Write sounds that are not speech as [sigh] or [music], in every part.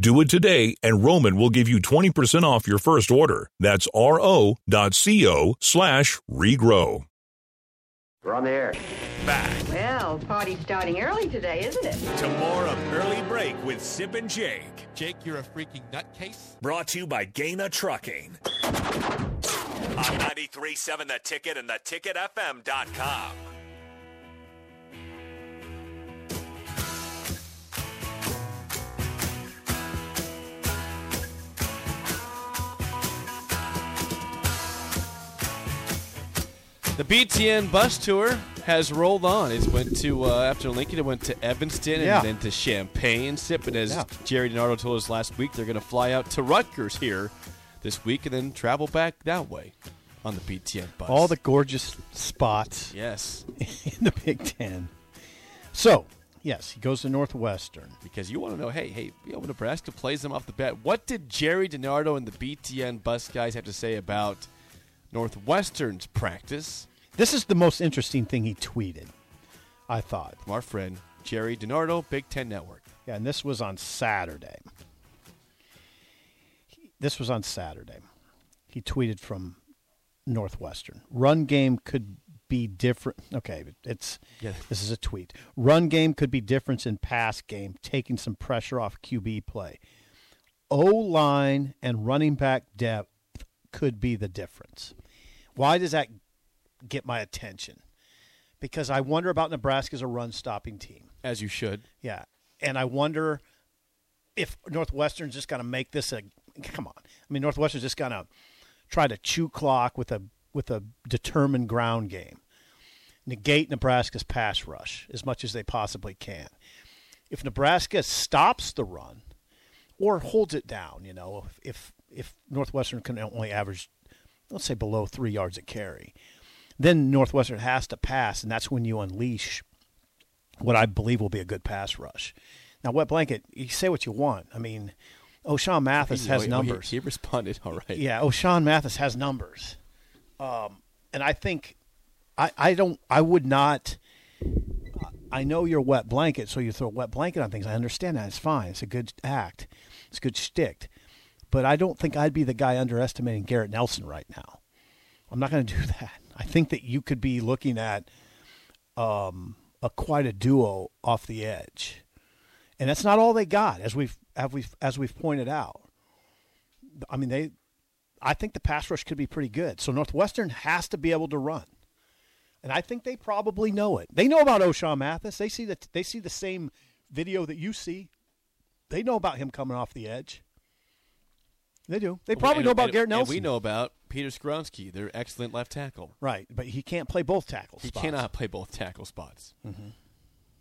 Do it today, and Roman will give you 20% off your first order. That's ro.co slash regrow. We're on the air. Back Well, party's starting early today, isn't it? to more of Early Break with Sip and Jake. Jake, you're a freaking nutcase. Brought to you by Gana Trucking. On 93.7 The Ticket and theticketfm.com. The BTN bus tour has rolled on. It went to uh, after Lincoln. It went to Evanston Yeah. and then to Champaign. Sip, and as Yeah. Gerry DiNardo told us last week, they're going to fly out to Rutgers here this week and then travel back that way on the BTN bus. All the gorgeous spots yes, [laughs] in the Big Ten. So, yes, he goes to Northwestern. because you want to know. Hey, hey, you know, Nebraska plays them off the bat, what did Gerry DiNardo and the BTN bus guys have to say about Northwestern's practice? This is the most interesting thing he tweeted, I thought. From our friend Gerry DiNardo, Big Ten Network. Yeah, and this was on Saturday. This was on Saturday. He tweeted from Northwestern. Run game could be different. Okay, it's Yeah. this is a tweet. Run game could be difference in pass game, taking some pressure off QB play. O line and running back depth could be the difference. Why does that get my attention? Because I wonder about Nebraska as a run stopping team. As you should. Yeah, and I wonder if Northwestern's just going to make this a come on. I mean, Northwestern's just going to try to chew clock with a with a determined ground game, negate Nebraska's pass rush as much as they possibly can. If Nebraska stops the run or holds it down, you know, if if, if Northwestern can only average, let's say below three yards a carry, then Northwestern has to pass, and that's when you unleash what I believe will be a good pass rush. Now, wet blanket, you say what you want. I mean, Ochaun Mathis has oh, he- numbers. He, responded all right. Yeah, Ochaun Mathis has numbers, um, and I think I, I don't I would not. I know you're wet blanket, so you throw a wet blanket on things. I understand that. It's fine. It's a good act. It's good shtick. But I don't think I'd be the guy underestimating Garrett Nelson right now. I'm not going to do [laughs] that. I think that you could be looking at um, a quite a duo off the edge, and that's not all they got, as we've as we've as we've pointed out. I mean, they. I think the pass rush could be pretty good. So Northwestern has to be able to run, and I think they probably know it. They know about Ochaun Mathis. They see that they see the same video that you see. They know about him coming off the edge. They do. They probably And- know about and- Garrett Nelson. we know about Peter Skoronski, their excellent left tackle. right, but he can't play both tackles. He cannot play both tackle spots. Mm-hmm.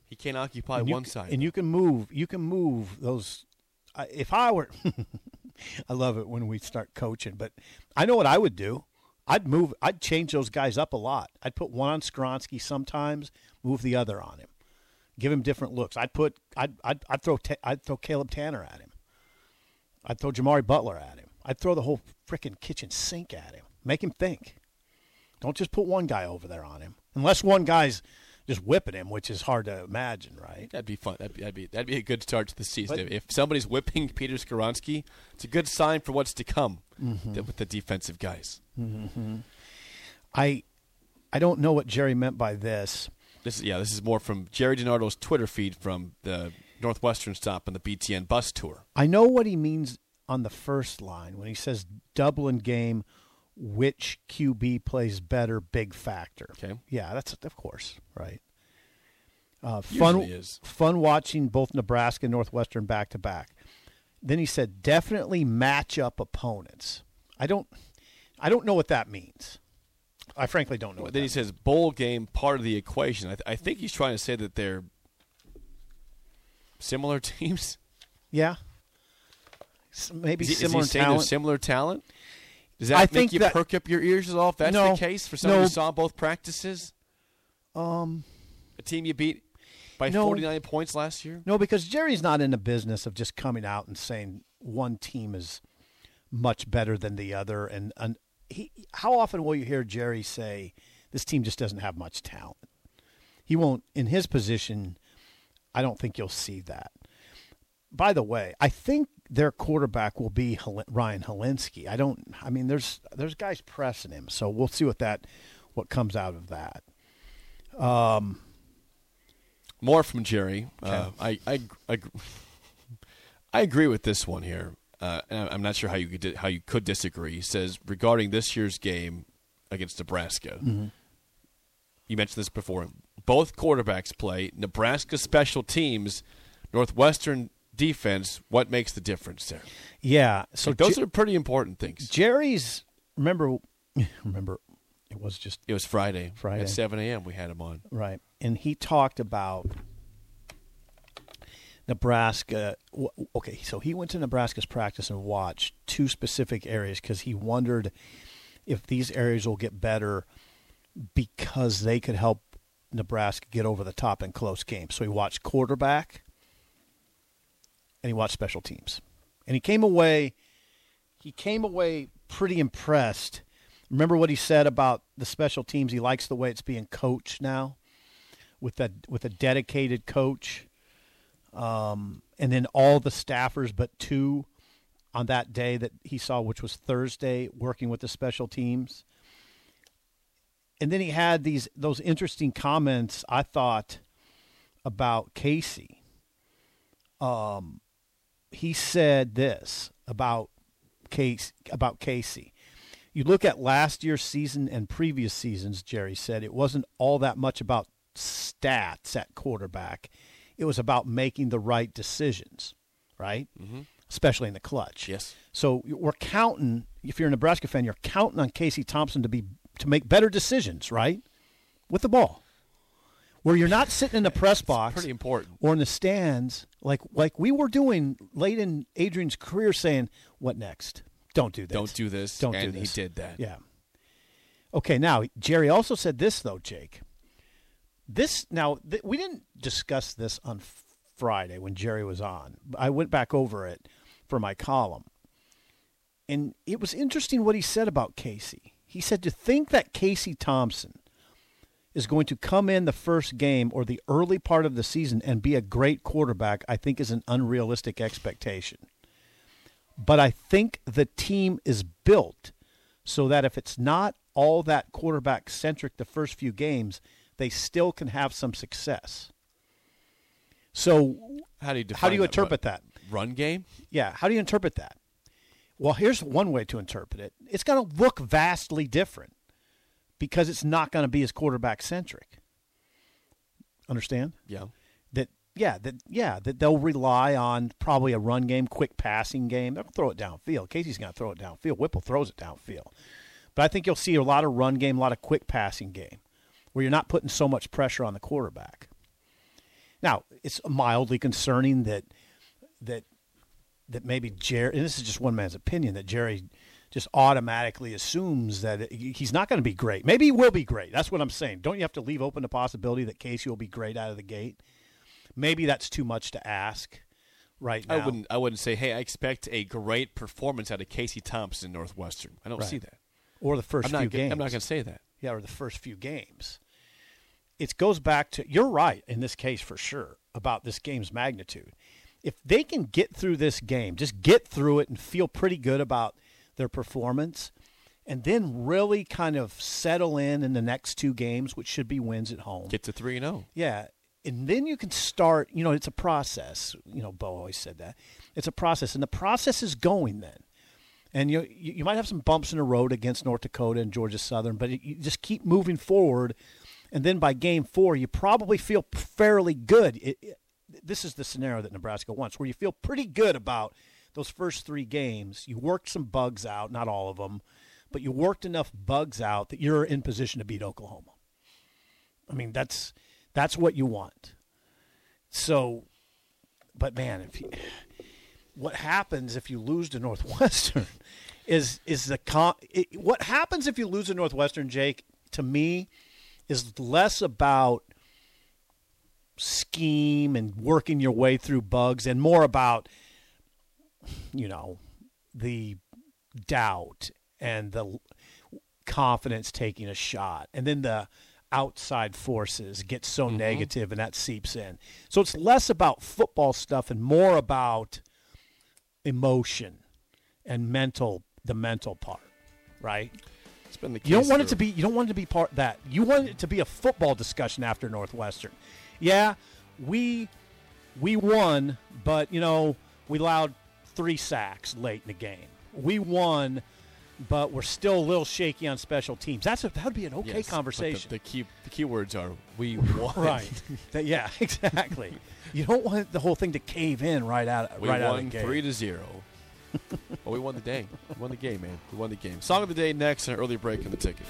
He can't occupy and one c- side. and you can move. You can move those. I if I were, [laughs] I love it when we start coaching. But I know what I would do. I'd move. I'd change those guys up a lot. I'd put one on Skoronski sometimes, move the other on him, give him different looks. I'd put. I'd. I'd, I'd throw. Ta- I'd throw Caleb Tannor at him. I'd throw Jimari Butler at him. I'd throw the whole freaking kitchen sink at him. Make him think. Don't just put one guy over there on him, unless one guy's just whipping him, which is hard to imagine, right? that'd be fun. That'd be, that'd be that'd be a good start to the season. But- if, somebody's whipping Peter Skoronski, it's a good sign for what's to come Mm-hmm. with the defensive guys. I I don't know what Gerry meant by this. This is yeah. This is more from Gerry DiNardo's Twitter feed from the Northwestern stop on the BTN bus tour. I know what he means on the first line when he says Dublin game which QB plays better, big factor. Okay. Yeah, that's of course right. Uh, fun, is. fun watching both Nebraska and Northwestern back to back. Then he said, definitely match up opponents. I don't, I don't know what that means. I frankly don't know. Well, What then he says bowl game part of the equation. I, th- I think he's trying to say that they're similar [laughs] teams. Yeah. S- Maybe Is he, similar is he saying talent. similar talent? Does that I make think you that- perk up your ears at all? If that's No. the case for someone No. who saw both practices, um, a team you beat by No. 49 points last year. no, because Gerry's not in the business of just coming out and saying one team is much better than the other. And, and he, how often will you hear Gerry say this team just doesn't have much talent? He won't. In his position, I don't think you'll see that. By the way, I think their quarterback will be Ryan Hilinski. I don't. I mean, there's there's guys pressing him, so we'll see what that what comes out of that. Um, more from Gerry. Uh, I, I, I, [laughs] I agree with this one here. Uh, I'm not sure how you could di- how you could disagree. He says regarding this year's game against Nebraska. You mentioned this before. Both quarterbacks play. Nebraska special teams, Northwestern defense. What makes the difference there? Yeah. So So those are pretty important things. Gerry's remember [laughs] remember it was just It was Friday. Friday. at 7 a.m. We had him on. right, and he talked about Nebraska. Okay, so he went to Nebraska's practice and watched two specific areas because he wondered if these areas will get better because they could help Nebraska get over the top in close games. So he watched quarterback and he watched special teams, and he came away. He came away pretty impressed. Remember what he said about the special teams? He likes the way it's being coached now, with that with a dedicated coach, um, and then all the staffers but two on that day that he saw, which was Thursday, working with the special teams. And then he had these those interesting comments. I thought about Casey. Um, he said this about Case about Casey. You look at last year's season and previous seasons, Gerry said it wasn't all that much about stats at quarterback. It was about making the right decisions, right? Mm-hmm. Especially in the clutch. Yes. So we're counting. If you're a Nebraska fan, you're counting on Casey Thompson to be to make better decisions, right, with the ball. Where you're not sitting in the [laughs] press box Pretty important. or in the stands like like we were doing late in Adrian's career, saying, "What next? Don't do this. Don't do this. Don't and do he did that. Yeah. Okay. Now Gerry also said this though, Jake. This now th- we didn't discuss this on Friday when Gerry was on. I went back over it for my column, and it was interesting what he said about Casey. He said to think that Casey Thompson is going to come in the first game or the early part of the season and be a great quarterback, I think is an unrealistic expectation. But I think the team is built so that if it's not all that quarterback centric the first few games, they still can have some success. So, How do you how do you define interpret that? Run game? Yeah, how do you interpret that? Well, here's one way to interpret it. It's going to look vastly different because it's not going to be as quarterback centric. Understand? Yeah. That yeah, that yeah, that they'll rely on probably a run game, quick passing game. They'll throw it downfield. Casey's going to throw it downfield. Whipple throws it downfield. But I think you'll see a lot of run game, a lot of quick passing game where you're not putting so much pressure on the quarterback. Now, it's mildly concerning that that that maybe Gerry, and this is just one man's opinion, that Gerry just automatically assumes that he's not going to be great. Maybe he will be great. That's what I'm saying. Don't you have to leave open the possibility that Casey will be great out of the gate? Maybe that's too much to ask right now. I wouldn't. I wouldn't say, "Hey, I expect a great performance out of Casey Thompson, Northwestern." I don't Right. see that. or the 1st I'm not. few gonna- games. I'm not going to say that. Yeah, or the first few games. It goes back to you're right in this case for sure about this game's magnitude. If they can get through this game, just get through it and feel pretty good about their performance, and then really kind of settle in in the next two games, which should be wins at home. Get to three and oh. zero. Yeah. And then you can start, you know, it's a process. You know, Bo always said that. It's a process. And the process is going then. and you you you might have some bumps in the road against North Dakota and Georgia Southern, but you just keep moving forward, and then by game four, you probably feel fairly good. It, it, this is the scenario that Nebraska wants, where you feel pretty good about those first three games. You worked some bugs out, not all of them, but you worked enough bugs out that you're in position to beat Oklahoma. I mean, that's that's what you want. So, but man, if you, what happens if you lose to Northwestern [laughs] is is the con- it, what happens if you lose to Northwestern, Jake? To me, is less about scheme and working your way through bugs and more about you know the doubt and the confidence taking a shot. And then the outside forces get so Mm-hmm. negative and that seeps in. So it's less about football stuff and more about emotion and mental the mental part right It's been the you don't want it to be. You don't want it to be part that. You want it to be a football discussion after Northwestern. Yeah, we we won, but you know we allowed three sacks late in the game. We won, but we're still a little shaky on special teams. That's a, that would be an okay Yes, but the- conversation. The, key the key words are we [laughs] won. right. That- yeah. [laughs] Exactly. you don't want the whole thing to cave in right out We right out of won the gate. three to zero. Well, we won the day. We won the game, man. We won the game. Song of the day next, and an early break in the ticket.